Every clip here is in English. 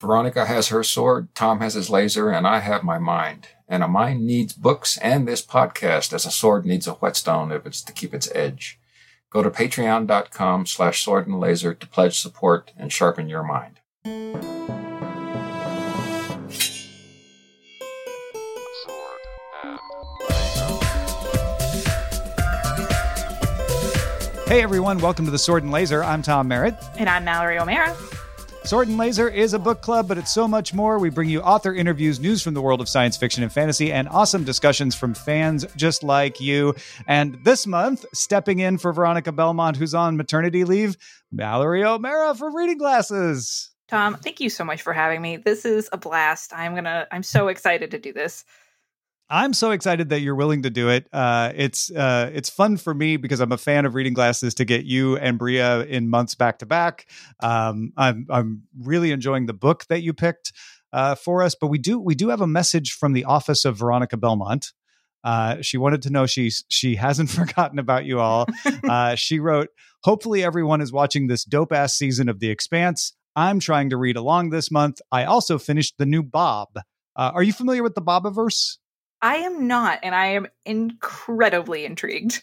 Veronica has her sword, Tom has his laser, and I have my mind. And a mind needs books and this podcast as a sword needs a whetstone if it's to keep its edge. Go to patreon.com slash sword and laser to pledge support and sharpen your mind. Hey everyone, welcome to the Sword and Laser. I'm Tom Merritt. And I'm Mallory O'Meara. Sword and Laser is a book club, but it's so much more. We bring you author interviews, news from the world of science fiction and fantasy, and awesome discussions from fans just like you. And this month, stepping in for Veronica Belmont, who's on maternity leave, Mallory O'Meara from Reading Glasses. Tom, thank you so much for having me. This is a blast. I'm gonna I'm so excited to do this. I'm so excited that you're willing to do it. Uh, it's uh, it's fun for me because I'm a fan of reading glasses to get you and Brea in months back to back. Um, I'm I'm really enjoying the book that you picked uh, for us, but we do we do have a message from the office of Veronica Belmont. Uh, she wanted to know she she hasn't forgotten about you all. Uh, she wrote, "Hopefully everyone is watching this dope ass season of The Expanse. I'm trying to read along this month. I also finished the new Bob. Uh, are you familiar with the Bobiverse?" I am not, and I am incredibly intrigued.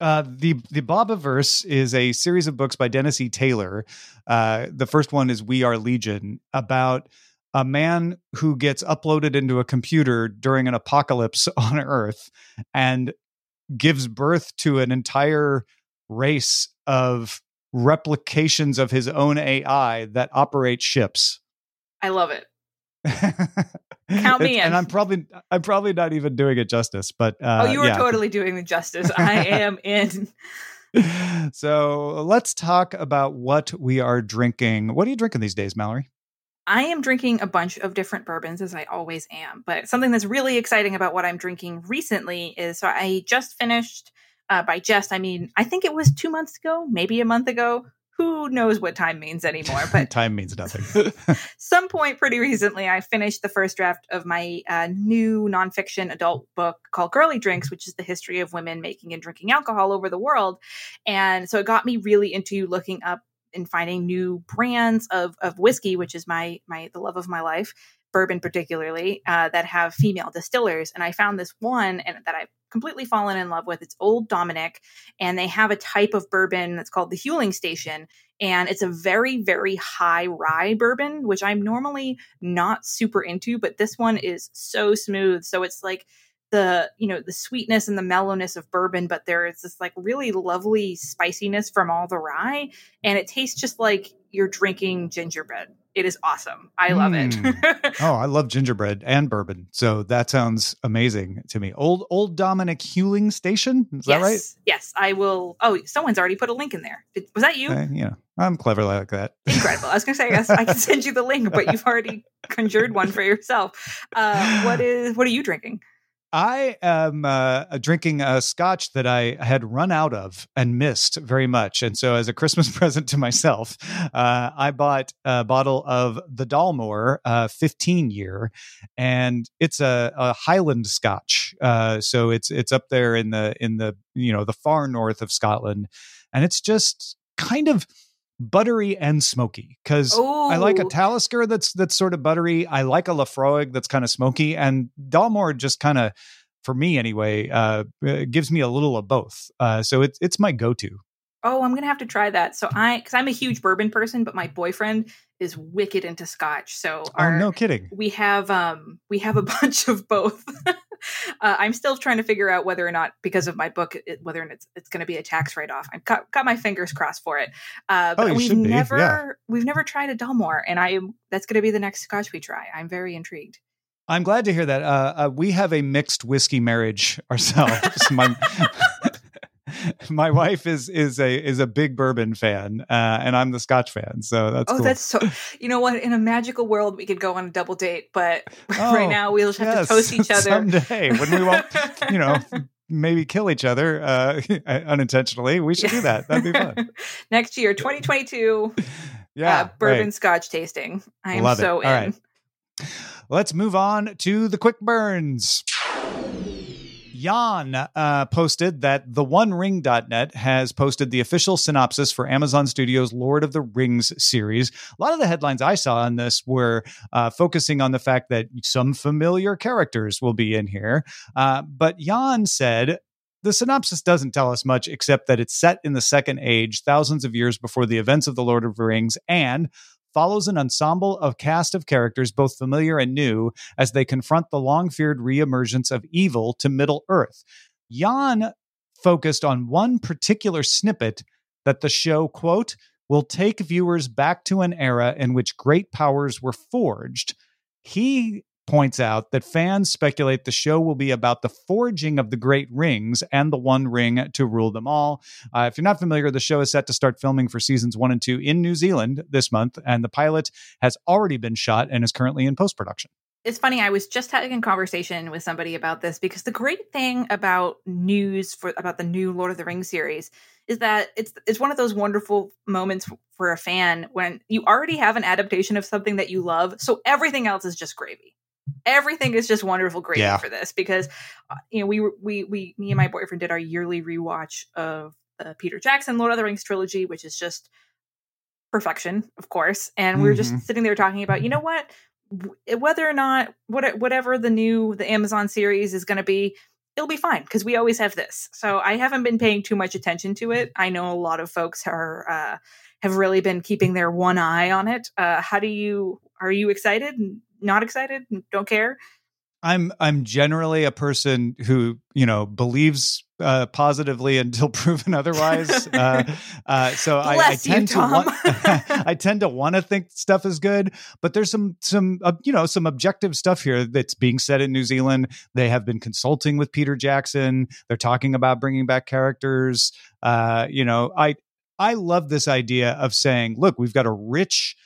Uh, the the Bobiverse is a series of books by Dennis E. Taylor. Uh, the first one is We Are Legion, about a man who gets uploaded into a computer during an apocalypse on Earth and gives birth to an entire race of replications of his own AI that operate ships. I love it. Count me in. And I'm probably I'm probably not even doing it justice, but uh, oh, you are yeah. totally doing the justice. I am in. so let's talk about what we are drinking. What are you drinking these days, Mallory? I am drinking a bunch of different bourbons as I always am, but something that's really exciting about what I'm drinking recently is so I just finished. Uh, by just, I mean I think it was two months ago, maybe a month ago who knows what time means anymore but time means nothing. Some point pretty recently i finished the first draft of my uh, new nonfiction adult book called girly drinks which is the history of women making and drinking alcohol over the world. And so it got me really into looking up and finding new brands of, of whiskey which is my my the love of my life bourbon particularly uh, that have female distillers. And i found this one and that i've completely fallen in love with. It's old Dominick and they have a type of bourbon that's called the huling station. And it's a very very high rye bourbon which i'm normally not super into but this one is so smooth. So it's like the you know the sweetness and the mellowness of bourbon but there is this like really lovely spiciness from all the rye. And it tastes just like you're drinking gingerbread it is awesome. I love mm. it. oh, I love gingerbread and bourbon. So that sounds amazing to me. Old old Dominick Huling Station. Is yes. that right? Yes. I will. Oh, someone's already put a link in there. Did, was that you? Uh, yeah. I'm clever like that. Incredible. I was gonna say yes, I can send you the link, but you've already conjured one for yourself. Uh, what is what are you drinking? I am uh, drinking a scotch that I had run out of and missed very much. And so, as a Christmas present to myself, uh, I bought a bottle of the Dalmore uh, 15 year, and it's a, a Highland scotch. Uh, so it's it's up there in the in the you know the far north of Scotland, and it's just kind of buttery and smoky because I like a Talisker that's that's sort of buttery. I like a Laphroaig that's kind of smoky, and Dalmore just kind of, for me anyway, uh, gives me a little of both. Uh, so it's it's my go to. Oh, I'm gonna have to try that. So I, because I'm a huge bourbon person, but my boyfriend is wicked into Scotch. So our, oh, no kidding. We have um we have a bunch of both. uh, I'm still trying to figure out whether or not, because of my book, it, whether it's it's going to be a tax write off. I've got, got my fingers crossed for it. Uh, but oh, we've never yeah. we've never tried a Dalmore, and I that's going to be the next Scotch we try. I'm very intrigued. I'm glad to hear that. Uh, uh, we have a mixed whiskey marriage ourselves. my my wife is is a is a big bourbon fan, uh, and I'm the Scotch fan. So that's oh, cool. that's so. You know what? In a magical world, we could go on a double date, but oh, right now we'll just have yes, to toast each other someday when we won't. you know. Maybe kill each other uh, unintentionally. We should do that. That'd be fun. Next year, 2022. Yeah, uh, bourbon right. Scotch tasting. I am Love so it. in. All right. Let's move on to the quick burns. Jan uh, posted that the OneRing.net has posted the official synopsis for Amazon Studios' Lord of the Rings series. A lot of the headlines I saw on this were uh, focusing on the fact that some familiar characters will be in here. Uh, but Jan said, the synopsis doesn't tell us much except that it's set in the Second Age, thousands of years before the events of The Lord of the Rings, and follows an ensemble of cast of characters, both familiar and new, as they confront the long feared reemergence of evil to Middle Earth. Jan focused on one particular snippet that the show, quote, will take viewers back to an era in which great powers were forged. He points out that fans speculate the show will be about the forging of the great rings and the one ring to rule them all. Uh, if you're not familiar, the show is set to start filming for seasons one and two in New Zealand this month, and the pilot has already been shot and is currently in post production. It's funny. I was just having a conversation with somebody about this because the great thing about news for about the new Lord of the Rings series is that it's it's one of those wonderful moments for a fan when you already have an adaptation of something that you love, so everything else is just gravy everything is just wonderful gravy yeah. for this because uh, you know we we we me and my boyfriend did our yearly rewatch of uh, Peter Jackson Lord of the Rings trilogy, which is just perfection, of course. And we were just mm-hmm. sitting there talking about, you know what, whether or not what whatever the new the Amazon series is going to be, it'll be fine because we always have this. So I haven't been paying too much attention to it. I know a lot of folks are uh, have really been keeping their one eye on it. Uh, how do you are you excited? Not excited? Don't care? I'm I'm generally a person who you know believes uh, positively until proven otherwise. uh, uh, so I, I, tend you, to want I tend to want to think stuff is good, but there's some some uh, you know some objective stuff here that's being said in New Zealand. They have been consulting with Peter Jackson. They're talking about bringing back characters. Uh, you know, I I love this idea of saying, look, we've got a rich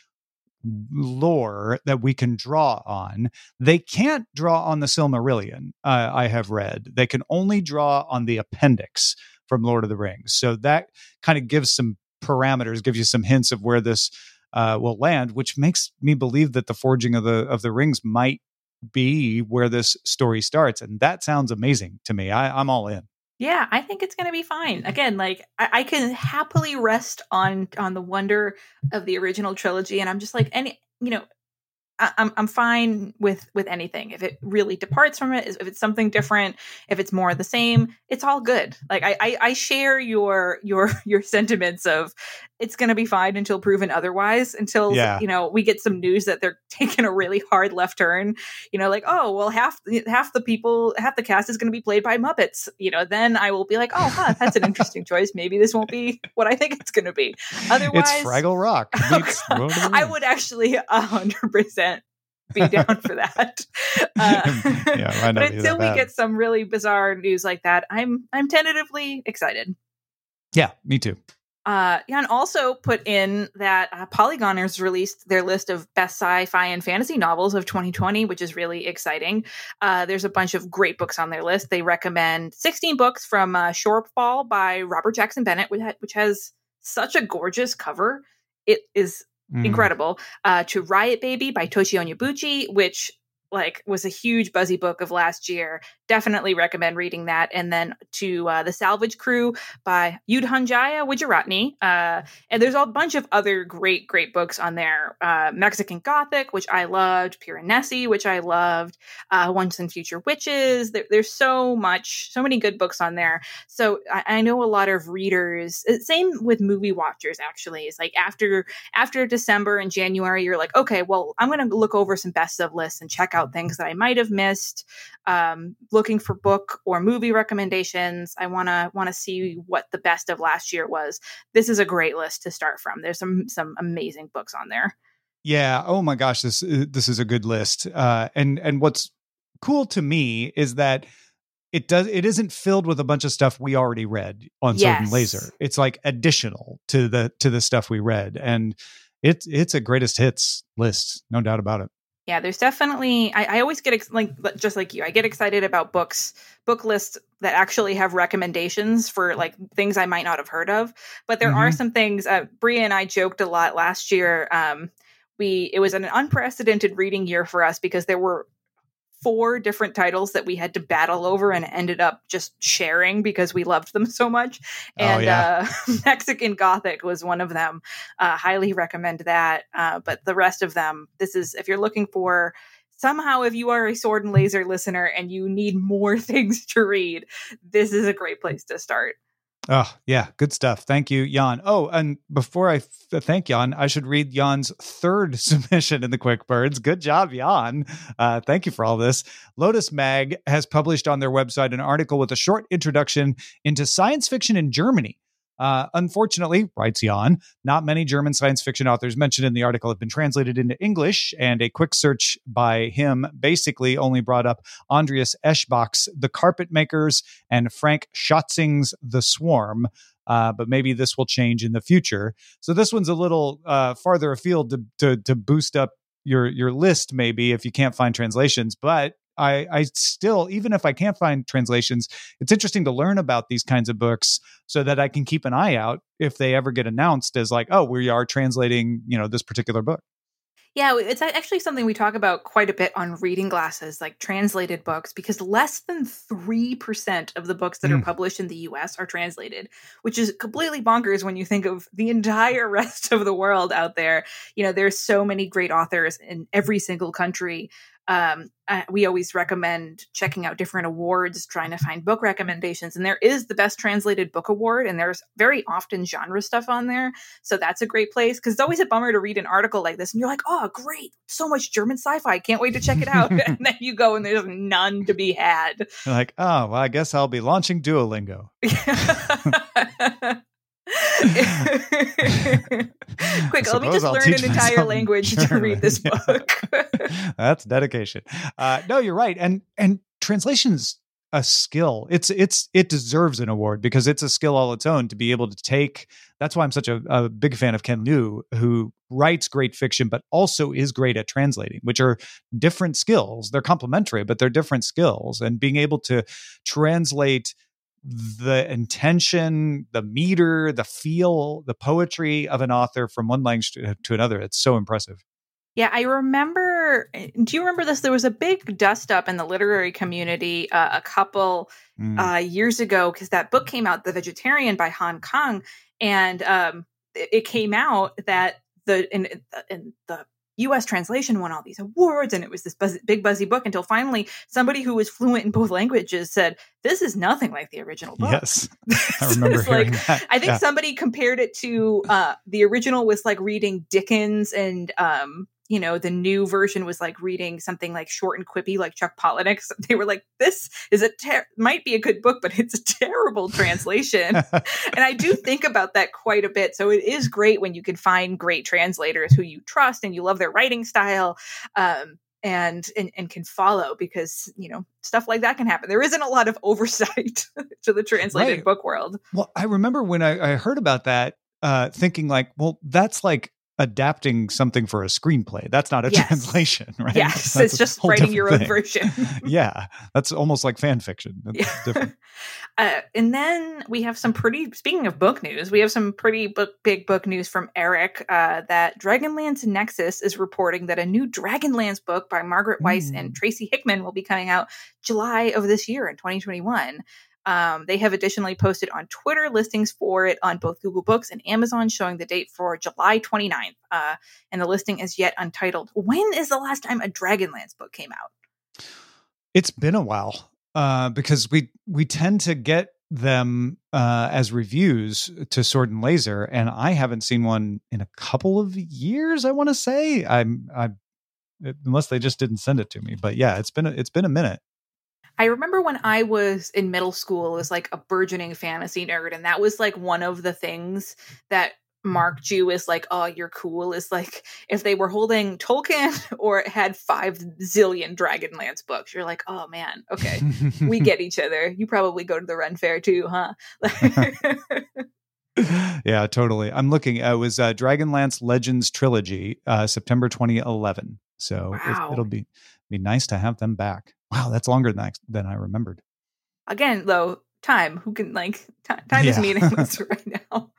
lore that we can draw on. They can't draw on the Silmarillion, uh, I have read. They can only draw on the appendix from Lord of the Rings. So that kind of gives some parameters, gives you some hints of where this uh, will land, which makes me believe that the forging of the of the rings might be where this story starts. And that sounds amazing to me. I, I'm all in. Yeah, I think it's going to be fine. Mm-hmm. Again, like I, I, can happily rest on on the wonder of the original trilogy, and I'm just like any, you know, I, I'm I'm fine with with anything. If it really departs from it, if it's something different, if it's more the same, it's all good. Like I I, I share your your your sentiments of it's going to be fine until proven otherwise. Until yeah. you know we get some news that they're taking a really hard left turn. You know, like oh well, half half the people, half the cast is going to be played by Muppets. You know, then I will be like, oh, huh, that's an interesting choice. Maybe this won't be what I think it's going to be. Otherwise, it's Fraggle Rock. I would actually a hundred percent be down for that. Uh, yeah, but until we get some really bizarre news like that, I'm I'm tentatively excited. Yeah, me too. Uh, and also put in that uh, Polygon has released their list of best sci-fi and fantasy novels of 2020, which is really exciting. Uh, there's a bunch of great books on their list. They recommend 16 books from uh, Shorefall by Robert Jackson Bennett, which has such a gorgeous cover. It is Mm. Incredible. Uh, to Riot Baby by Tochi Onyebuchi, which like was a huge buzzy book of last year. Definitely recommend reading that. And then to uh, the Salvage Crew by Yudhanjaya Wijeratne. Uh, and there's a bunch of other great, great books on there. Uh, Mexican Gothic, which I loved. Piranesi, which I loved. Uh, Once and Future Witches. There, there's so much, so many good books on there. So I, I know a lot of readers. Uh, same with movie watchers. Actually, it's like after after December and January, you're like, okay, well, I'm going to look over some best of lists and check out things that I might have missed. Um, looking for book or movie recommendations. I want to want to see what the best of last year was. This is a great list to start from. There's some some amazing books on there. Yeah. Oh my gosh, this uh, this is a good list. Uh, and and what's cool to me is that it does it isn't filled with a bunch of stuff we already read on yes. Sword and Laser. It's like additional to the to the stuff we read, and it's it's a greatest hits list, no doubt about it yeah there's definitely I, I, always get ex- like just like you i get excited about books book lists that actually have recommendations for like things i might not have heard of but there mm-hmm. are some things uh, brea and i joked a lot last year um we it was an unprecedented reading year for us because there were four different titles that we had to battle over and ended up just sharing because we loved them so much. Oh, And yeah. uh, Mexican Gothic was one of them. Uh, highly recommend that. Uh, but the rest of them, this is if you're looking for somehow if you are a sword and laser listener and you need more things to read, this is a great place to start. Oh, yeah, good stuff. Thank you, Jan. Oh, and before I f- thank Jan, I should read Jan's third submission in the Quick Burns. Good job, Jan. Uh, thank you for all this. Lotus Mag has published on their website an article with a short introduction into science fiction in Germany. Uh, unfortunately, writes Jan, not many German science fiction authors mentioned in the article have been translated into English, and a quick search by him basically only brought up Andreas Eschbach's The Carpet Makers and Frank Schatzing's The Swarm. Uh, but maybe this will change in the future. So this one's a little uh, farther afield to, to to boost up your your list, maybe if you can't find translations. But I I still, even if I can't find translations, it's interesting to learn about these kinds of books so that I can keep an eye out if they ever get announced as like, oh, we are translating, you know, this particular book. Yeah, it's actually something we talk about quite a bit on reading glasses, like translated books, because less than 3% of the books that are Mm. published in the US are translated, which is completely bonkers when you think of the entire rest of the world out there. You know, there's so many great authors in every single country. Um, uh, we always recommend checking out different awards, trying to find book recommendations. And there is the Best Translated Book Award, and there's very often genre stuff on there. So that's a great place because it's always a bummer to read an article like this and you're like, oh, great, so much German sci fi. Can't wait to check it out. and then you go and there's none to be had. You're like, oh, well, I guess I'll be launching Duolingo. Quick, let me just I'll learn an entire language to read this Yeah. book. That's dedication. Uh, no, you're right, and and translation's a skill. It's it's it deserves an award because it's a skill all its own to be able to take. That's why I'm such a, a big fan of Ken Liu, who writes great fiction but also is great at translating, which are different skills. They're complementary, but they're different skills, and being able to translate the intention, the meter, the feel, the poetry of an author from one language to, to another. It's so impressive. Yeah, I remember. Do you remember this? There was a big dust up in the literary community uh, a couple Mm. uh, years ago because that book came out, The Vegetarian by Han Kang, and um, it, it came out that the in, in the U.S. translation won all these awards, and it was this buzz, big buzzy book until finally somebody who was fluent in both languages said, "This is nothing like the original book." Yes, I remember is like hearing that. I think Yeah. somebody compared it to uh, the original was like reading Dickens, and um, you know the new version was like reading something like short and quippy, like Chuck Palahniuk. They were like, "This is a ter- might be a good book, but it's a terrible translation." and I do think about that quite a bit. So it is great when you can find great translators who you trust and you love their writing style. Um, and, and and can follow because you know stuff like that can happen. There isn't a lot of oversight to the translated Right. book world. Well, I remember when I, I heard about that, uh, thinking like, well, that's like adapting something for a screenplay. That's not a Yes. translation, right? Yes, That's it's just writing your own thing. version. yeah, that's almost like fan fiction. Yeah. different. uh, and then we have some pretty. Speaking of book news, we have some pretty book, big book news from Eric. Uh, that Dragonlance Nexus is reporting that a new Dragonlance book by Margaret Weis and Mm. Tracy Hickman will be coming out July of this year in 2021. Um, they have additionally posted on Twitter listings for it on both Google Books and Amazon, showing the date for July 29th. Uh, and the listing is yet untitled. When is the last time a Dragonlance book came out? It's been a while uh, because we we tend to get them uh, as reviews to Sword and Laser, and I haven't seen one in a couple of years. I want to say I'm I unless they just didn't send it to me. But yeah, it's been a, it's been a minute. I remember when I was in middle school as like a burgeoning fantasy nerd, and that was like one of the things that marked you as like, oh, you're cool. Is like if they were holding Tolkien or had five zillion Dragonlance books, you're like, oh man, okay, we get each other. You probably go to the Ren Fair too, huh? yeah, totally. I'm looking. Uh, it was uh, Dragonlance Legends trilogy, uh, September 2011. So it- Wow. it'll be be nice to have them back. Wow, that's longer than I, than I remembered. Again, though, time. Who can like ti- time is Yeah. meaningless right now.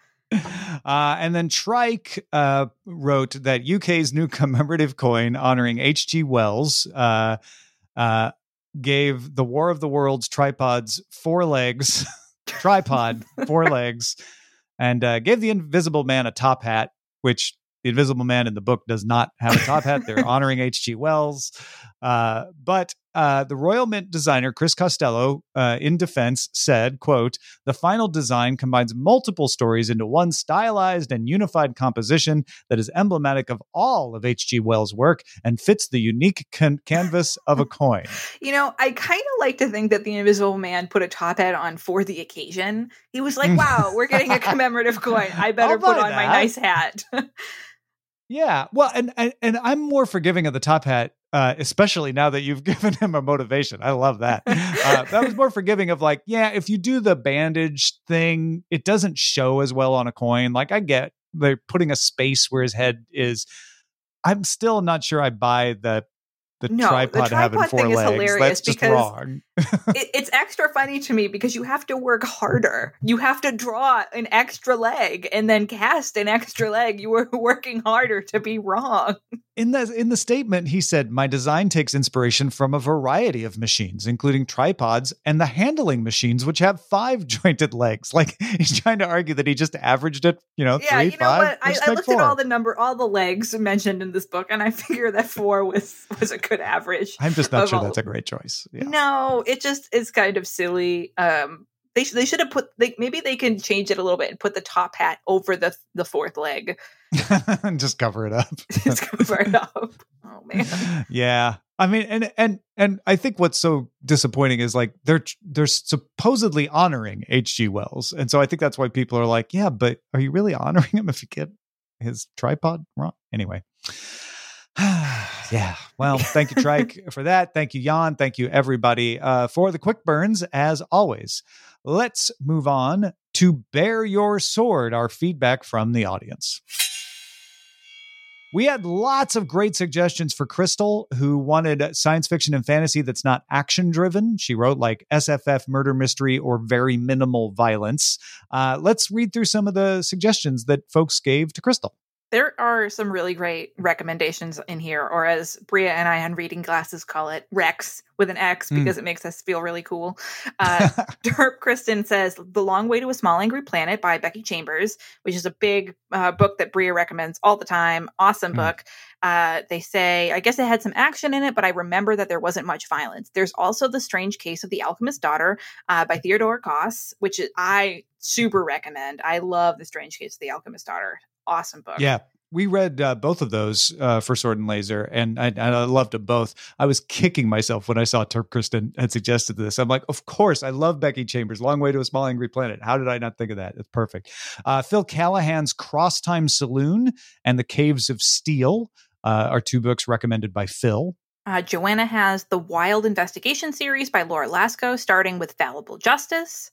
Uh, and then Trike uh, wrote that UK's new commemorative coin honoring H.G. Wells uh, uh, uh, gave the War of the Worlds tripods four legs, tripod, four legs, and uh, gave the Invisible Man a top hat, which the Invisible Man in the book does not have a top hat. They're honoring H.G. Wells. Uh, but uh, the Royal Mint designer Chris Costello, uh, in defense, said, "quote The final design combines multiple stories into one stylized and unified composition that is emblematic of all of H.G. Wells' work and fits the unique can- canvas of a coin." You know, I kind of like to think that the Invisible Man put a top hat on for the occasion. He was like, "Wow, we're getting a commemorative coin. I better put on that. my nice hat." Yeah, well, and, and and I'm more forgiving of the top hat, uh, especially now that you've given him a motivation. I love that. Uh, that was more forgiving of like, yeah, if you do the bandage thing, it doesn't show as well on a coin. Like I get they're putting a space where his head is. I'm still not sure I buy the the no, tripod, the tripod having four thing legs. Is hilarious That's because wrong. it, it's extra funny to me because you have to work harder. You have to draw an extra leg and then cast an extra leg. You were working harder to be wrong. In the in the statement, he said, "My design takes inspiration from a variety of machines, including tripods and the handling machines, which have five jointed legs." Like he's trying to argue that he just averaged it, you know, yeah, three, you know five. What? I, I looked four. at all the number, all the legs mentioned in this book, and I figure that four was was a good average. I'm just not sure all. that's a great choice. Yeah. No, it just is kind of silly. Um, they sh- they should have put they, maybe they can change it a little bit and put the top hat over the the fourth leg and just cover it up. just cover it up. Oh man. Yeah. I mean and and and I think what's so disappointing is like they're they're supposedly honoring H.G. Wells. And so I think that's why people are like, yeah, but are you really honoring him if you get his tripod wrong? Anyway. yeah. Well, thank you, Trike, for that. Thank you, Jan. Thank you, everybody, uh, for the quick burns, as always. Let's move on to Bear Your Sword, our feedback from the audience. We had lots of great suggestions for Crystal, who wanted science fiction and fantasy that's not action driven. She wrote like SFF murder mystery or very minimal violence. Uh, let's read through some of the suggestions that folks gave to Crystal there are some really great recommendations in here, or as Brea and I on Reading Glasses call it, Rex with an X hmm. because mm. it makes us feel really cool. Uh, Derp Kristen says The Long Way to a Small Angry Planet by Becky Chambers, which is a big uh, book that Brea recommends all the time. Awesome mm. book. Uh, they say, I guess it had some action in it, but I remember that there wasn't much violence. There's also The Strange Case of the Alchemist's Daughter uh, by Theodore Goss, which I super recommend. I love The Strange Case of the Alchemist's Daughter awesome book. Yeah. We read uh, both of those uh, for Sword and Laser, and I, I, loved them both. I was kicking myself when I saw Turk Kristen had suggested this. I'm like, of course, I love Becky Chambers. Long Way to a Small Angry Planet. How did I not think of that? It's perfect. Uh, Phil Callahan's Cross Time Saloon and The Caves of Steel uh, are two books recommended by Phil. Uh, Joanna has the Wild Investigation series by Laura Laakso, starting with Fallible Justice.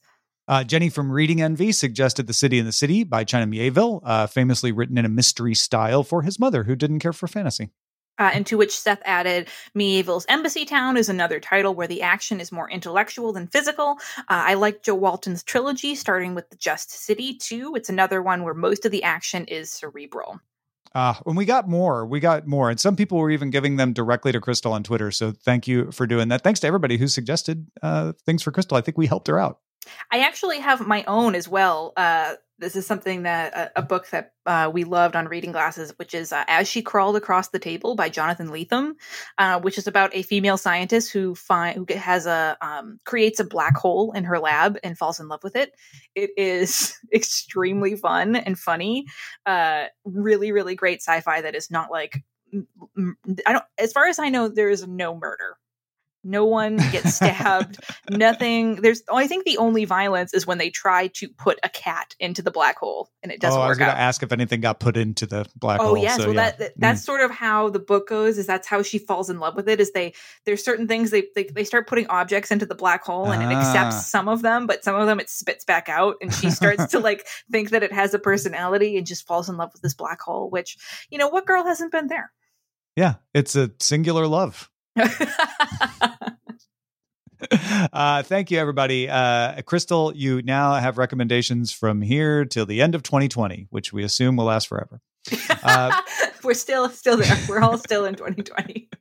Uh, Jenny from Reading Envy suggested The City in the City by China Mieville, uh, famously written in a mystery style for his mother, who didn't care for fantasy. Uh, and to which Seth added, Mieville's Embassy Town is another title where the action is more intellectual than physical. Uh, I like Jo Walton's trilogy, starting with The Just City, too. It's another one where most of the action is cerebral. Uh, when we got more, we got more. And some people were even giving them directly to Crystal on Twitter. So thank you for doing that. Thanks to everybody who suggested uh, things for Crystal. I think we helped her out. I actually have my own as well. Uh, this is something that uh, a book that uh, we loved on reading glasses, which is uh, "As She Crawled Across the Table" by Jonathan Lethem, uh, which is about a female scientist who find who has a um, creates a black hole in her lab and falls in love with it. It is extremely fun and funny. Uh, really, really great sci-fi that is not like I don't. As far as I know, there is no murder no one gets stabbed. nothing. There's. I think the only violence is when they try to put a cat into the black hole, and it doesn't. Oh, I was going to ask if anything got put into the black oh, hole. Oh yes, so, well yeah. that, that that's mm. sort of how the book goes. Is that's how she falls in love with it? Is they there's certain things they they, they start putting objects into the black hole, and ah. it accepts ah. some of them, but some of them it spits back out, and she starts to like think that it has a personality, and just falls in love with this black hole. Which you know, what girl hasn't been there? Yeah, it's a singular love. Uh, thank you, everybody. Uh, Crystal, you now have recommendations from here till the end of 2020, which we assume will last forever. Uh, We're still still there. We're all still in 2020.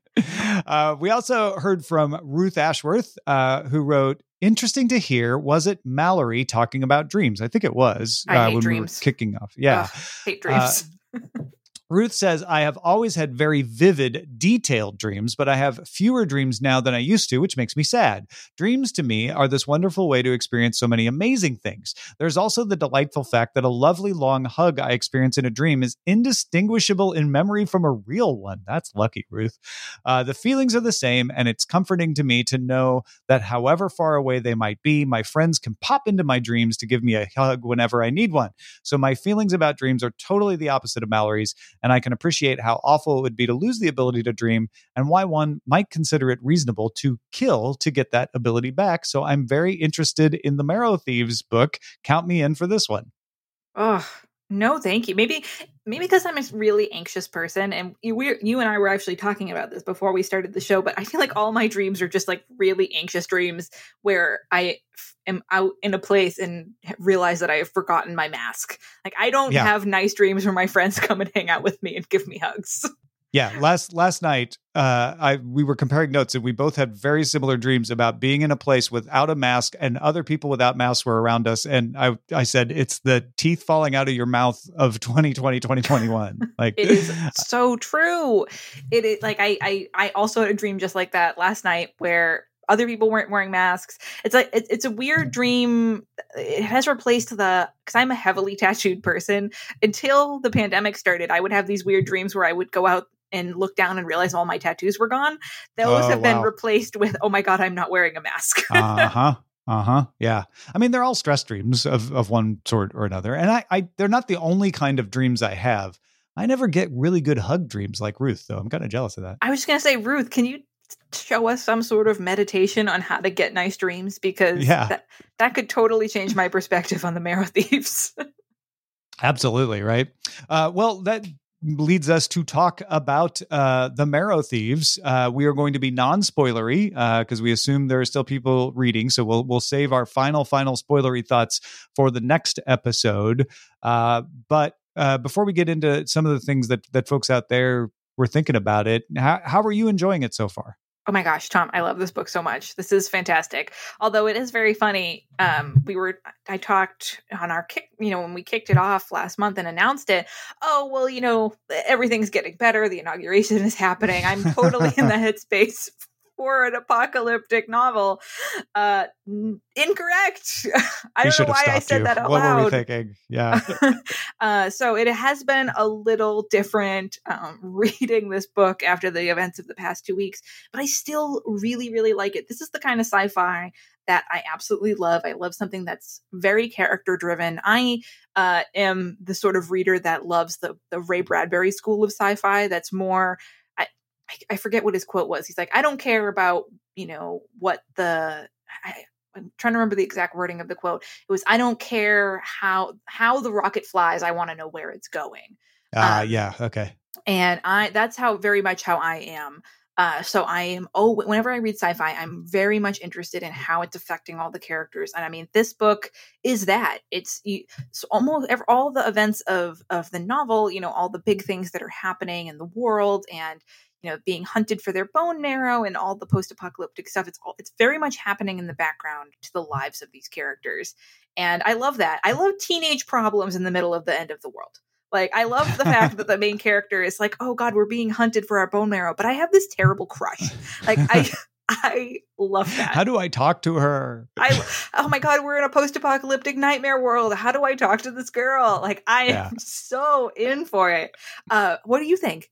Uh, we also heard from Ruth Ashworth, uh, who wrote, Interesting to hear. Was it Mallory talking about dreams? I think it was hate when dreams. we were kicking off. Yeah. Ugh, hate dreams. Ruth says, I have always had very vivid, detailed dreams, but I have fewer dreams now than I used to, which makes me sad. Dreams to me are this wonderful way to experience so many amazing things. There's also the delightful fact that a lovely long hug I experience in a dream is indistinguishable in memory from a real one. That's lucky, Ruth. Uh, the feelings are the same, and it's comforting to me to know that however far away they might be, my friends can pop into my dreams to give me a hug whenever I need one. So my feelings about dreams are totally the opposite of Mallory's and I can appreciate how awful it would be to lose the ability to dream and why one might consider it reasonable to kill to get that ability back. So I'm very interested in the Marrow Thieves book. Count me in for this one. Oh no, thank you. Maybe maybe because I'm a really anxious person, and you, we you and I were actually talking about this before we started the show. But I feel like all my dreams are just like really anxious dreams where I f- am out in a place and realize that I have forgotten my mask. Like I don't Yeah. have nice dreams where my friends come and hang out with me and give me hugs. Yeah, last last night, uh, I we were comparing notes, and we both had very similar dreams about being in a place without a mask, and other people without masks were around us. And I I said, it's the teeth falling out of your mouth of 2020, 2021. Like It is so true. It is like I I I also had a dream just like that last night where other people weren't wearing masks. It's like it, it's a weird dream. It has replaced the because I'm a heavily tattooed person. Until the pandemic started, I would have these weird dreams where I would go out and look down and realize all my tattoos were gone. Those Oh, have been wow. replaced with oh my god, I'm not wearing a mask. uh huh. Uh huh. Yeah. I mean, they're all stress dreams of of one sort or another, and I, I they're not the only kind of dreams I have. I never get really good hug dreams like Ruth, though. I'm kind of jealous of that. I was just gonna say, Ruth, can you show us some sort of meditation on how to get nice dreams? Because Yeah. that, that could totally change my perspective on the Marrow Thieves. Absolutely right. Uh, well, that leads us to talk about uh, the Marrow Thieves. Uh, we are going to be non-spoilery because we assume there are still people reading, so we'll we'll save our final final spoilery thoughts for the next episode. Uh, but uh, before we get into some of the things that that folks out there were thinking about it, how how are you enjoying it so far? Oh my gosh, Tom, I love this book so much. This is fantastic. Although it is very funny. Um, we were I talked on our kick, you know, when we kicked it off last month and announced it. Oh, well, you know, everything's getting better. The inauguration is happening. I'm totally in the headspace for an apocalyptic novel. Uh incorrect. I don't know why I said you. that out what loud. were we thinking? Yeah. uh, so it has been a little different um, reading this book after the events of the past two weeks, but I still really, really like it. This is the kind of sci fi that I absolutely love. I love something that's very character driven. I uh, am the sort of reader that loves the, the Ray Bradbury school of sci fi that's more. I, I- forget what his quote was. He's like, I don't care about, you know, what the. I, I'm trying to remember the exact wording of the quote. It was, "I don't care how how the rocket flies. I want to know where it's going." Uh, Um, yeah. Okay. And I that's how very much how I am. Uh, so I am. Oh, whenever I read sci-fi, I'm very much interested in how it's affecting all the characters. And I mean, this book is that. It's, it's almost ev- all the events of of the novel. You know, all the big things that are happening in the world, and you know, being hunted for their bone marrow, and all the post-apocalyptic stuff. It's all. It's very much happening in the background to the lives of these characters, and I love that. I love teenage problems in the middle of the end of the world. Like I love the fact that the main character is like, "Oh God, we're being hunted for our bone marrow," but I have this terrible crush. Like I, I love that. How do I talk to her? I, oh my God, we're in a post-apocalyptic nightmare world. How do I talk to this girl? Like I Yeah. am so in for it. Uh, what do you think?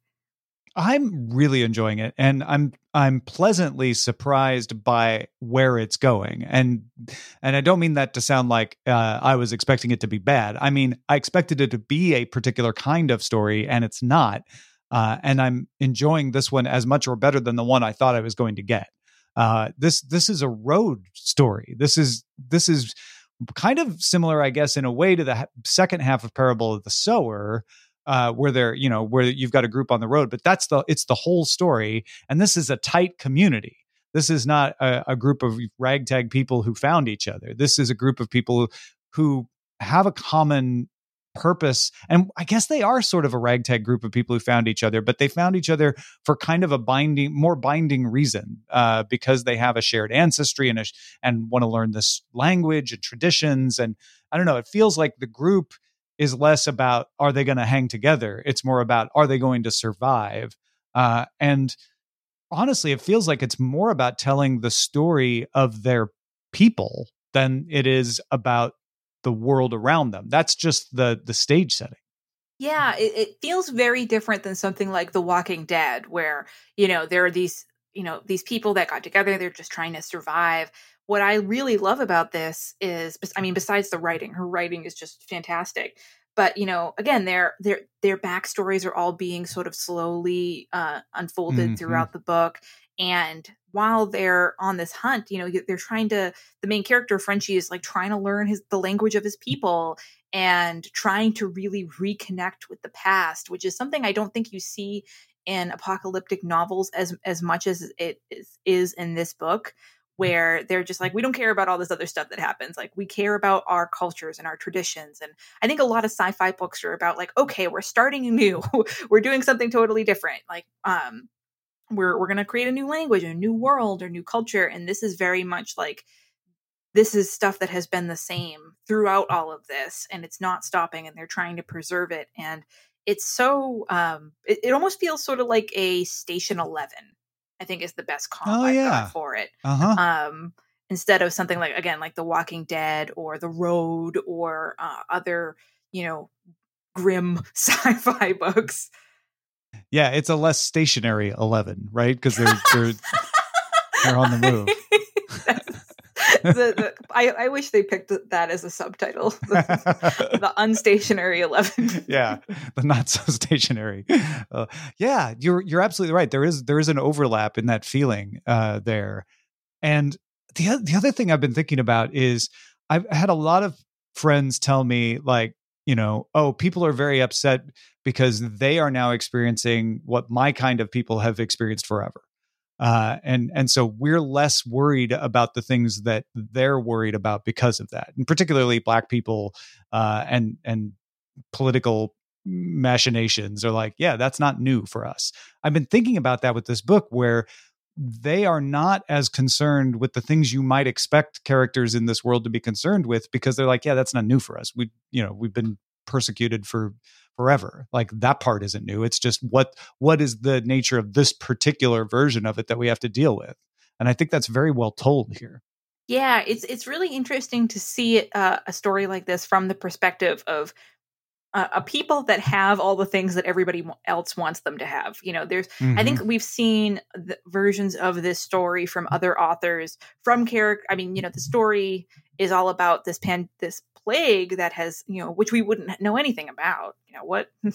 I'm really enjoying it and I'm I'm pleasantly surprised by where it's going. And and I don't mean that to sound like uh, I was expecting it to be bad. I mean, I expected it to be a particular kind of story and it's not. Uh, and I'm enjoying this one as much or better than the one I thought I was going to get. Uh, this this is a road story. This is this is kind of similar, I guess, in a way to the second half of Parable of the Sower, uh, where they're you know where you've got a group on the road, but that's the it's the whole story, and this is a tight community. This is not a, a group of ragtag people who found each other. This is a group of people who have a common purpose and i guess they are sort of a ragtag group of people who found each other but they found each other for kind of a binding more binding reason uh, because they have a shared ancestry and a, and want to learn this language and traditions and i don't know it feels like the group is less about are they going to hang together it's more about are they going to survive uh, and honestly it feels like it's more about telling the story of their people than it is about the world around them. That's just the the stage setting. Yeah, it, it, feels very different than something like The Walking Dead, where you know there are these you know these people that got together. They're just trying to survive. What I really love about this is, I mean, besides the writing, her writing is just fantastic. But you know, again, their their their backstories are all being sort of slowly uh, unfolded mm-hmm. throughout the book, and while they're on this hunt you know they're trying to the main character frenchie is like trying to learn his the language of his people and trying to really reconnect with the past which is something i don't think you see in apocalyptic novels as as much as it is, is in this book where they're just like we don't care about all this other stuff that happens. Like we care about our cultures and our traditions. And i think a lot of sci-fi books are about like okay we're starting new, we're doing something totally different. Like um we're we're going to create a new language a new world or new culture. And this is very much like this is stuff that has been the same throughout all of this and it's not stopping and they're trying to preserve it. And it's so um it, it almost feels sort of like a station 11 i think is the best comp oh, yeah. for it uh-huh. um instead of something like again like the walking dead or the road or uh, other you know grim sci-fi books yeah, it's a less stationary eleven, right? Because they're they're they're on the move. The, I, I wish they picked that as a subtitle. The, the unstationary eleven. yeah, the not so stationary. Uh, yeah, you're you're absolutely right. There is there is an overlap in that feeling uh, there, and the the other thing I've been thinking about is I've had a lot of friends tell me like you know, oh, people are very upset because they are now experiencing what my kind of people have experienced forever. Uh, and and so we're less worried about the things that they're worried about because of that, and particularly Black people uh, and and political machinations are like, yeah, that's not new for us. I've been thinking about that with this book, where they are not as concerned with the things you might expect characters in this world to be concerned with because they're like yeah that's not new for us we you know we've been persecuted for forever like that part isn't new it's just what what is the nature of this particular version of it that we have to deal with and i think that's very well told here. Yeah it's it's really interesting to see uh, a story like this from the perspective of uh, a people that have all the things that everybody else wants them to have. You know, there's mm-hmm. I think mm-hmm. we've seen versions of this story from other authors from character. I mean, you know, the story is all about this pan this plague that has you know which we wouldn't know anything about. You know what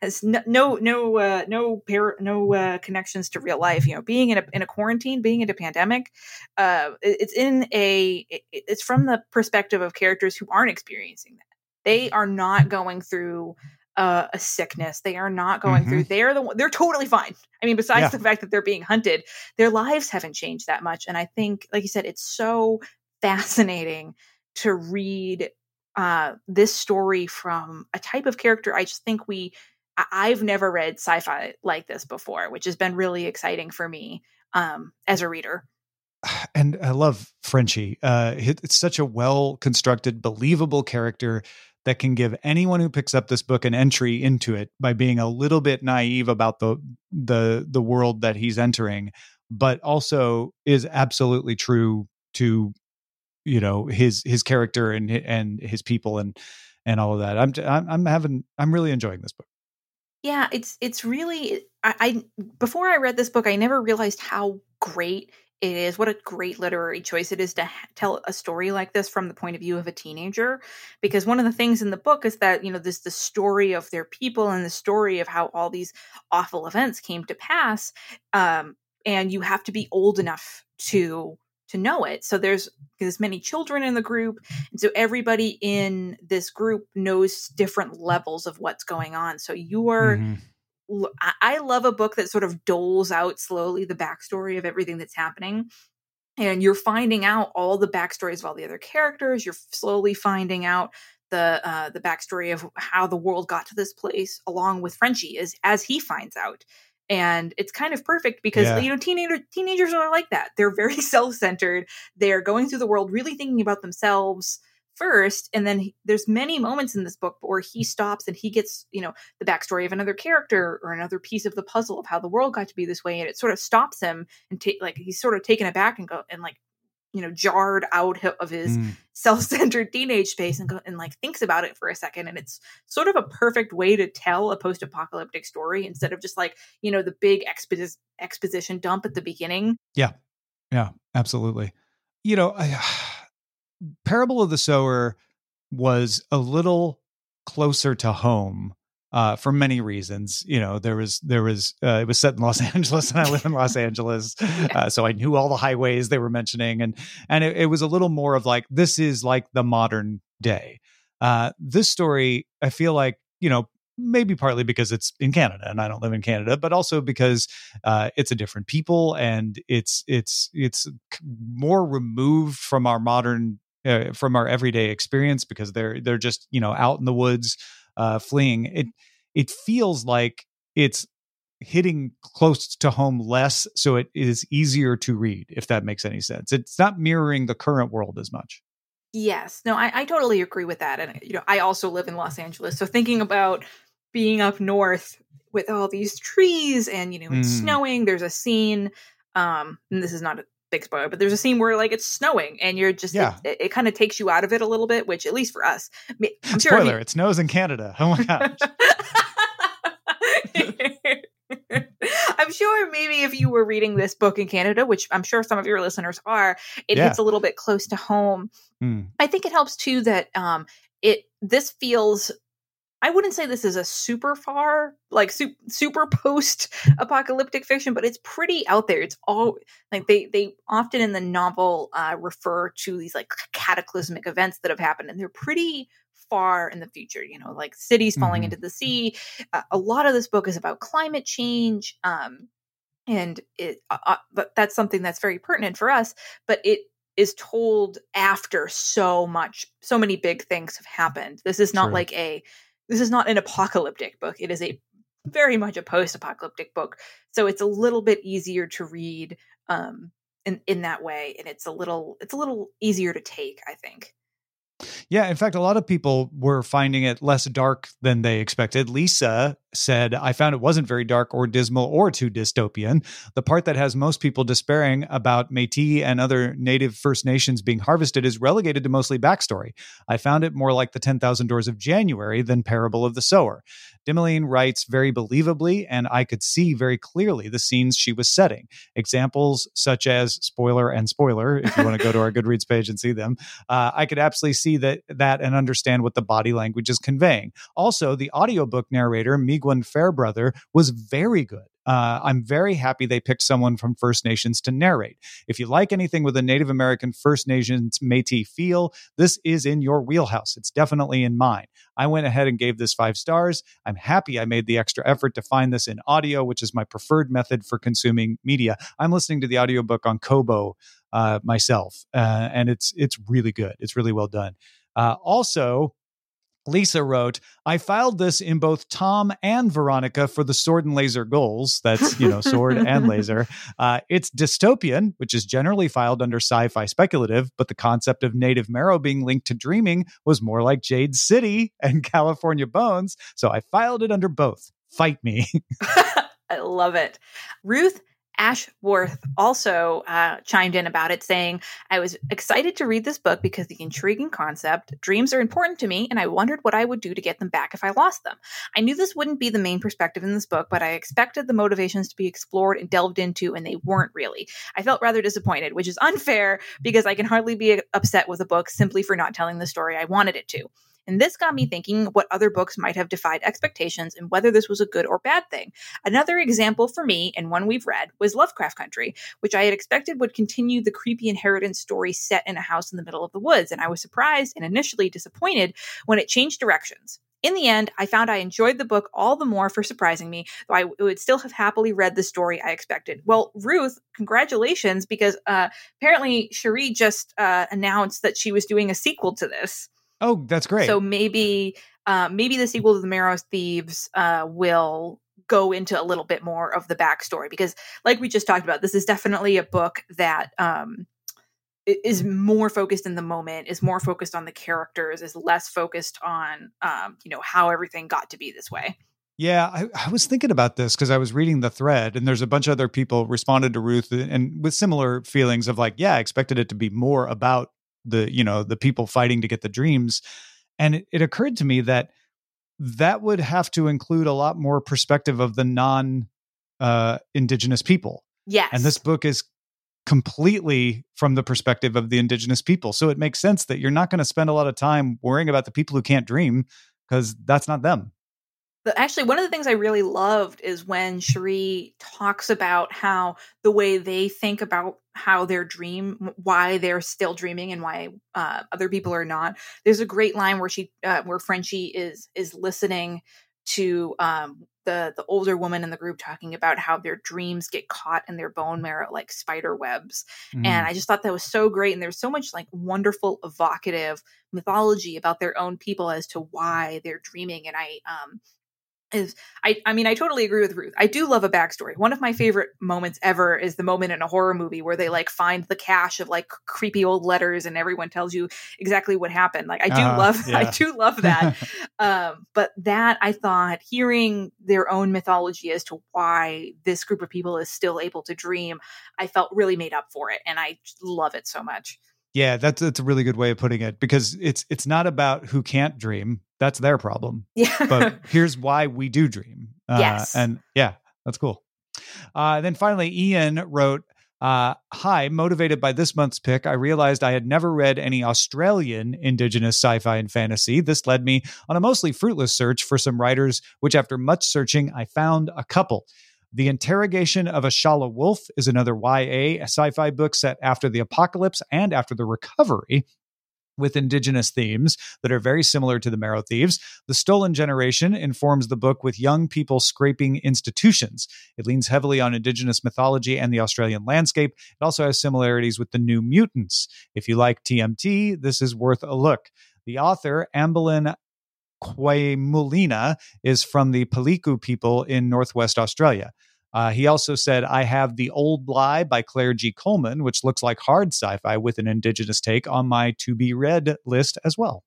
has no no no uh, no par- no uh, connections to real life. You know, being in a in a quarantine, being in a pandemic, uh, it's in a it's from the perspective of characters who aren't experiencing that they are not going through uh, a sickness. They are not going mm-hmm. through. They're the they're totally fine. I mean, besides yeah. the fact that they're being hunted, their lives haven't changed that much. And I think, like you said, it's so fascinating to read uh, this story from a type of character. I just think we. I've never read sci-fi like this before, which has been really exciting for me um, as a reader and I love Frenchie. Uh, it's such a well constructed, believable character that can give anyone who picks up this book an entry into it by being a little bit naive about the the the world that he's entering, but also is absolutely true to you know his his character and and his people and and all of that. I'm I'm, I'm having I'm really enjoying this book. Yeah, it's it's really I, I before I read this book, I never realized how great it is what a great literary choice it is to ha- tell a story like this from the point of view of a teenager because one of the things in the book is that you know this the story of their people and the story of how all these awful events came to pass um, and you have to be old enough to to know it. So there's there's many children in the group and so everybody in this group knows different levels of what's going on. So you are mm-hmm I love a book that sort of doles out slowly the backstory of everything that's happening. And you're finding out all the backstories of all the other characters. You're slowly finding out the uh, the backstory of how the world got to this place, along with Frenchie, as as he finds out. And it's kind of perfect because Yeah. you know teenager teenagers are like that. They're very self centered. They're going through the world really thinking about themselves first, and then he, there's many moments in this book where he stops and he gets you know the backstory of another character or another piece of the puzzle of how the world got to be this way, and it sort of stops him and take like he's sort of taken aback and go and like you know jarred out of his Mm. self-centered teenage space and go and like thinks about it for a second and it's sort of a perfect way to tell a post-apocalyptic story instead of just like you know the big expo- exposition dump at the beginning Yeah, yeah absolutely. You know, I, Parable of the Sower was a little closer to home uh, for many reasons. You know, there was there was uh, it was set in Los Angeles, and I live in Los Angeles, uh, so I knew all the highways they were mentioning, and and it, it was a little more of like this is like the modern day. Uh, this story, I feel like you know maybe partly because it's in Canada and I don't live in Canada, but also because uh, it's a different people and it's it's it's more removed from our modern uh, from our everyday experience because they're they're just you know out in the woods uh, fleeing. It it feels like it's hitting close to home less, so it is easier to read. If that makes any sense, it's not mirroring the current world as much. yes no I, I totally agree with that and you know i also live in los angeles so thinking about being up north with all these trees and you know it's Mm. snowing there's a scene um and this is not a big spoiler but there's a scene where like it's snowing and you're just Yeah. it, it, kind of takes you out of it a little bit which at least for us I mean, i'm sure you- Spoiler: It snows in Canada. Oh my gosh. I'm sure maybe if you were reading this book in Canada, which I'm sure some of your listeners are, it Yeah. hits a little bit close to home. Hmm. I think it helps too that um it this feels I wouldn't say this is a super far like su- super post apocalyptic fiction, but it's pretty out there. It's all like they they often in the novel uh, refer to these like cataclysmic events that have happened, and they're pretty far in the future. You know, like cities falling Mhm. into the sea. Uh, a lot of this book is about climate change. Um, and it uh, uh, but that's something that's very pertinent for us but it is told after so much so many big things have happened this is not True. like a this is not an apocalyptic book. It is a very much a post-apocalyptic book. So it's a little bit easier to read um in in that way. And it's a little it's a little easier to take i think Yeah, in fact, a lot of people were finding it less dark than they expected. Lisa said, I found it wasn't very dark or dismal or too dystopian. The part that has most people despairing about Metis and other native First Nations being harvested is relegated to mostly backstory. I found it more like the 10,000 Doors of January than Parable of the Sower. Dimaline writes very believably, and I could see very clearly the scenes she was setting. Examples such as spoiler and spoiler, if you want to go to our Goodreads page and see them, uh, I could absolutely see that that and understand what the body language is conveying. Also, the audiobook narrator, Meegwun Fairbrother, was very good. Uh, I'm very happy they picked someone from First Nations to narrate. If you like anything with a Native American First Nations Métis feel, this is in your wheelhouse. It's definitely in mine. I went ahead and gave this five stars. I'm happy I made the extra effort to find this in audio, which is my preferred method for consuming media. I'm listening to the audiobook on Kobo uh, myself, uh, and it's it's really good. It's really well done. Uh, also, Lisa wrote, I filed this in both Tom and Veronica for the sword and laser goals. That's, you know, sword and laser. Uh, it's dystopian, which is generally filed under sci fi speculative, but the concept of native marrow being linked to dreaming was more like Jade City and California Bones. So I filed it under both. Fight me. I love it. Ruth Ashworth also uh, chimed in about it, saying, I was excited to read this book because the intriguing concept, dreams are important to me, and I wondered what I would do to get them back if I lost them. I knew this wouldn't be the main perspective in this book, but I expected the motivations to be explored and delved into, and they weren't really. I felt rather disappointed, which is unfair because I can hardly be upset with a book simply for not telling the story I wanted it to. And this got me thinking what other books might have defied expectations and whether this was a good or bad thing. Another example for me, and one we've read, was Lovecraft Country, which I had expected would continue the creepy inheritance story set in a house in the middle of the woods, and I was surprised and initially disappointed when it changed directions. In the end, I found I enjoyed the book all the more for surprising me, though I would still have happily read the story I expected. Well, Ruth, congratulations, because uh, apparently Cherie just uh, announced that she was doing a sequel to this. Oh, that's great. So maybe uh, maybe the sequel to the Marrow Thieves uh, will go into a little bit more of the backstory because, like we just talked about, this is definitely a book that um, is more focused in the moment, is more focused on the characters, is less focused on um, you know how everything got to be this way. Yeah, I, I was thinking about this because I was reading the thread, and there's a bunch of other people responded to Ruth and with similar feelings of like, yeah, I expected it to be more about the you know the people fighting to get the dreams, and it, it occurred to me that that would have to include a lot more perspective of the non uh, indigenous people. Yes, and this book is completely from the perspective of the indigenous people. So it makes sense that you're not going to spend a lot of time worrying about the people who can't dream because that's not them actually one of the things i really loved is when cherie talks about how the way they think about how their dream why they're still dreaming and why uh, other people are not there's a great line where she uh, where frenchie is is listening to um, the the older woman in the group talking about how their dreams get caught in their bone marrow like spider webs mm. and i just thought that was so great and there's so much like wonderful evocative mythology about their own people as to why they're dreaming and i um is I I mean I totally agree with Ruth. I do love a backstory. One of my favorite moments ever is the moment in a horror movie where they like find the cache of like creepy old letters and everyone tells you exactly what happened. Like I do uh, love yeah. I do love that. um, but that I thought hearing their own mythology as to why this group of people is still able to dream, I felt really made up for it and I love it so much. Yeah, that's that's a really good way of putting it because it's it's not about who can't dream. That's their problem. Yeah. but here's why we do dream. Uh, yes. And yeah, that's cool. Uh, then finally, Ian wrote, uh, Hi, motivated by this month's pick, I realized I had never read any Australian Indigenous sci fi and fantasy. This led me on a mostly fruitless search for some writers, which after much searching, I found a couple. The Interrogation of Ashala Wolf is another YA sci fi book set after the apocalypse and after the recovery with indigenous themes that are very similar to the Marrow Thieves. The Stolen Generation informs the book with young people scraping institutions. It leans heavily on indigenous mythology and the Australian landscape. It also has similarities with the New Mutants. If you like TMT, this is worth a look. The author, Ambelin Kwaymullina is from the Palyku people in Northwest Australia. Uh, he also said, I have The Old Lie by Claire G. Coleman, which looks like hard sci fi with an indigenous take on my to be read list as well.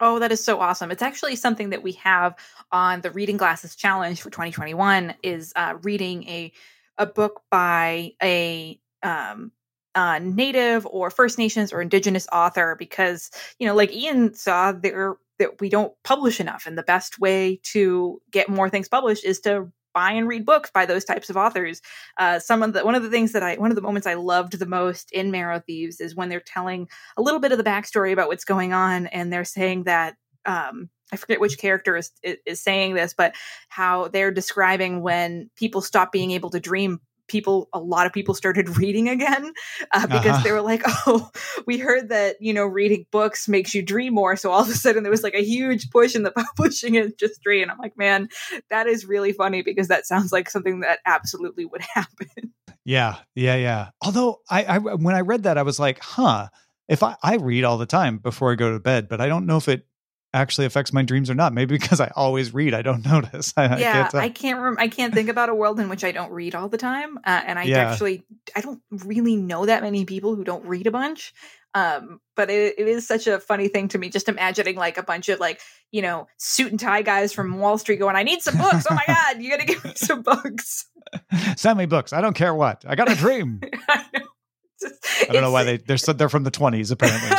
Oh, that is so awesome. It's actually something that we have on the Reading Glasses Challenge for 2021 is uh, reading a a book by a um, native or First Nations or Indigenous author because, you know, like Ian saw, there that we don't publish enough. And the best way to get more things published is to buy and read books by those types of authors. Uh, some of the one of the things that I one of the moments I loved the most in Marrow Thieves is when they're telling a little bit of the backstory about what's going on, and they're saying that um, I forget which character is, is saying this, but how they're describing when people stop being able to dream people a lot of people started reading again uh, because uh-huh. they were like oh we heard that you know reading books makes you dream more. So all of a sudden there was like a huge push in the publishing industry and i'm like man that is really funny because that sounds like something that absolutely would happen. Yeah yeah yeah. Although i, I when i read that i was like huh if I, I read all the time before i go to bed but i don't know if it actually affects my dreams or not. Maybe because I always read, I don't notice. I, yeah, I can't, I can't. Rem- I can't think about a world in which I don't read all the time, uh, and I yeah. actually I don't really know that many people who don't read a bunch. Um, but it, it is such a funny thing to me, just imagining like a bunch of like you know suit and tie guys from Wall Street going, "I need some books. Oh my god, you got to give me some books. Send me books. I don't care what. I got a dream. I, I don't know why they they're they're from the twenties apparently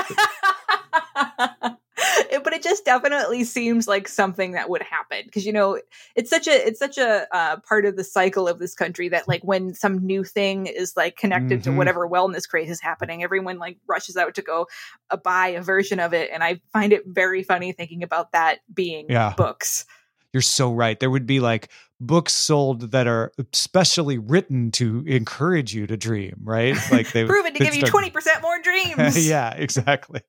it just definitely seems like something that would happen because you know it's such a it's such a uh, part of the cycle of this country that like when some new thing is like connected mm-hmm. to whatever wellness craze is happening, everyone like rushes out to go uh, buy a version of it, and I find it very funny thinking about that being yeah. books. You're so right. There would be like books sold that are specially written to encourage you to dream, right? Like they've proven to give start... you 20% more dreams. yeah, exactly.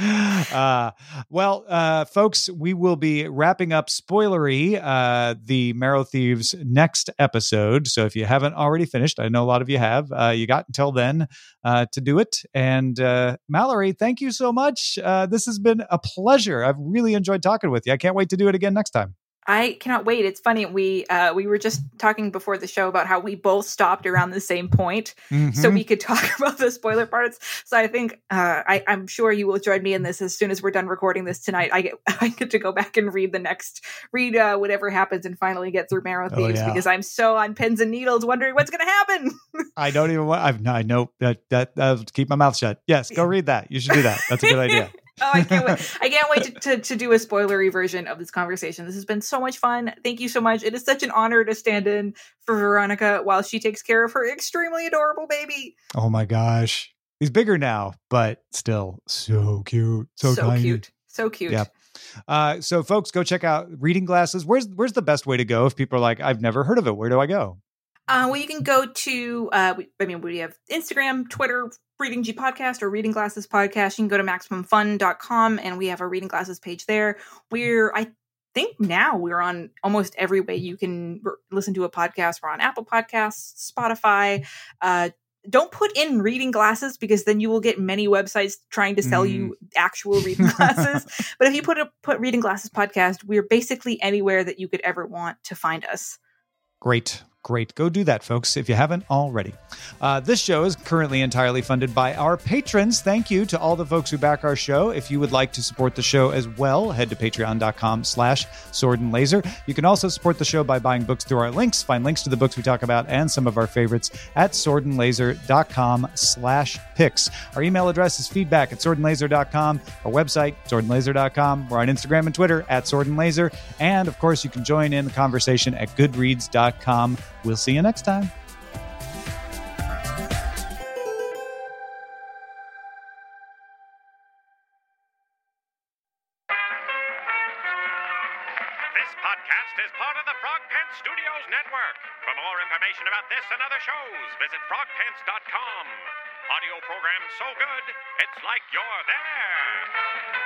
uh, well, uh, folks, we will be wrapping up spoilery uh, the Marrow Thieves next episode. So if you haven't already finished, I know a lot of you have. Uh, you got until then uh, to do it. And uh, Mallory, thank you so much. This has been a pleasure. I've really enjoyed talking with you. I can't wait to do it again next time. I cannot wait. It's funny. We uh, we were just talking before the show about how we both stopped around the same point, mm-hmm. so we could talk about the spoiler parts. So I think uh, I, am sure you will join me in this as soon as we're done recording this tonight. I get I get to go back and read the next read uh, whatever happens and finally get through Marrow oh, Thieves oh, yeah. because I'm so on pins and needles wondering what's going to happen. I don't even want. I've, I know that that I'll keep my mouth shut. Yes, go read that. You should do that. That's a good idea. Oh, I can't wait. I can't wait to, to, to, do a spoilery version of this conversation. This has been so much fun. Thank you so much. It is such an honor to stand in for Veronica while she takes care of her extremely adorable baby. Oh my gosh. He's bigger now, but still so cute. So, so cute. So cute. Yeah. Uh, so folks, go check out reading glasses. Where's where's the best way to go if people are like, I've never heard of it? Where do I go? Uh, well, you can go to, uh, I mean, we have Instagram, Twitter, Reading G Podcast or Reading Glasses Podcast. You can go to MaximumFun.com and we have a Reading Glasses page there. We're, I think now we're on almost every way you can r- listen to a podcast. We're on Apple Podcasts, Spotify. Uh, don't put in reading glasses because then you will get many websites trying to sell mm. you actual reading glasses. but if you put a put reading glasses podcast, we're basically anywhere that you could ever want to find us. Great. Great. Go do that, folks, if you haven't already. Uh, this show is currently entirely funded by our patrons. Thank you to all the folks who back our show. If you would like to support the show as well, head to patreon.com slash sword and laser. You can also support the show by buying books through our links. Find links to the books we talk about and some of our favorites at swordandlaser.com slash picks. Our email address is feedback at swordandlaser.com. Our website, swordandlaser.com. We're on Instagram and Twitter at swordandlaser. And, of course, you can join in the conversation at goodreads.com We'll see you next time. This podcast is part of the Frog Pants Studios Network. For more information about this and other shows, visit frogpants.com. Audio program so good, it's like you're there.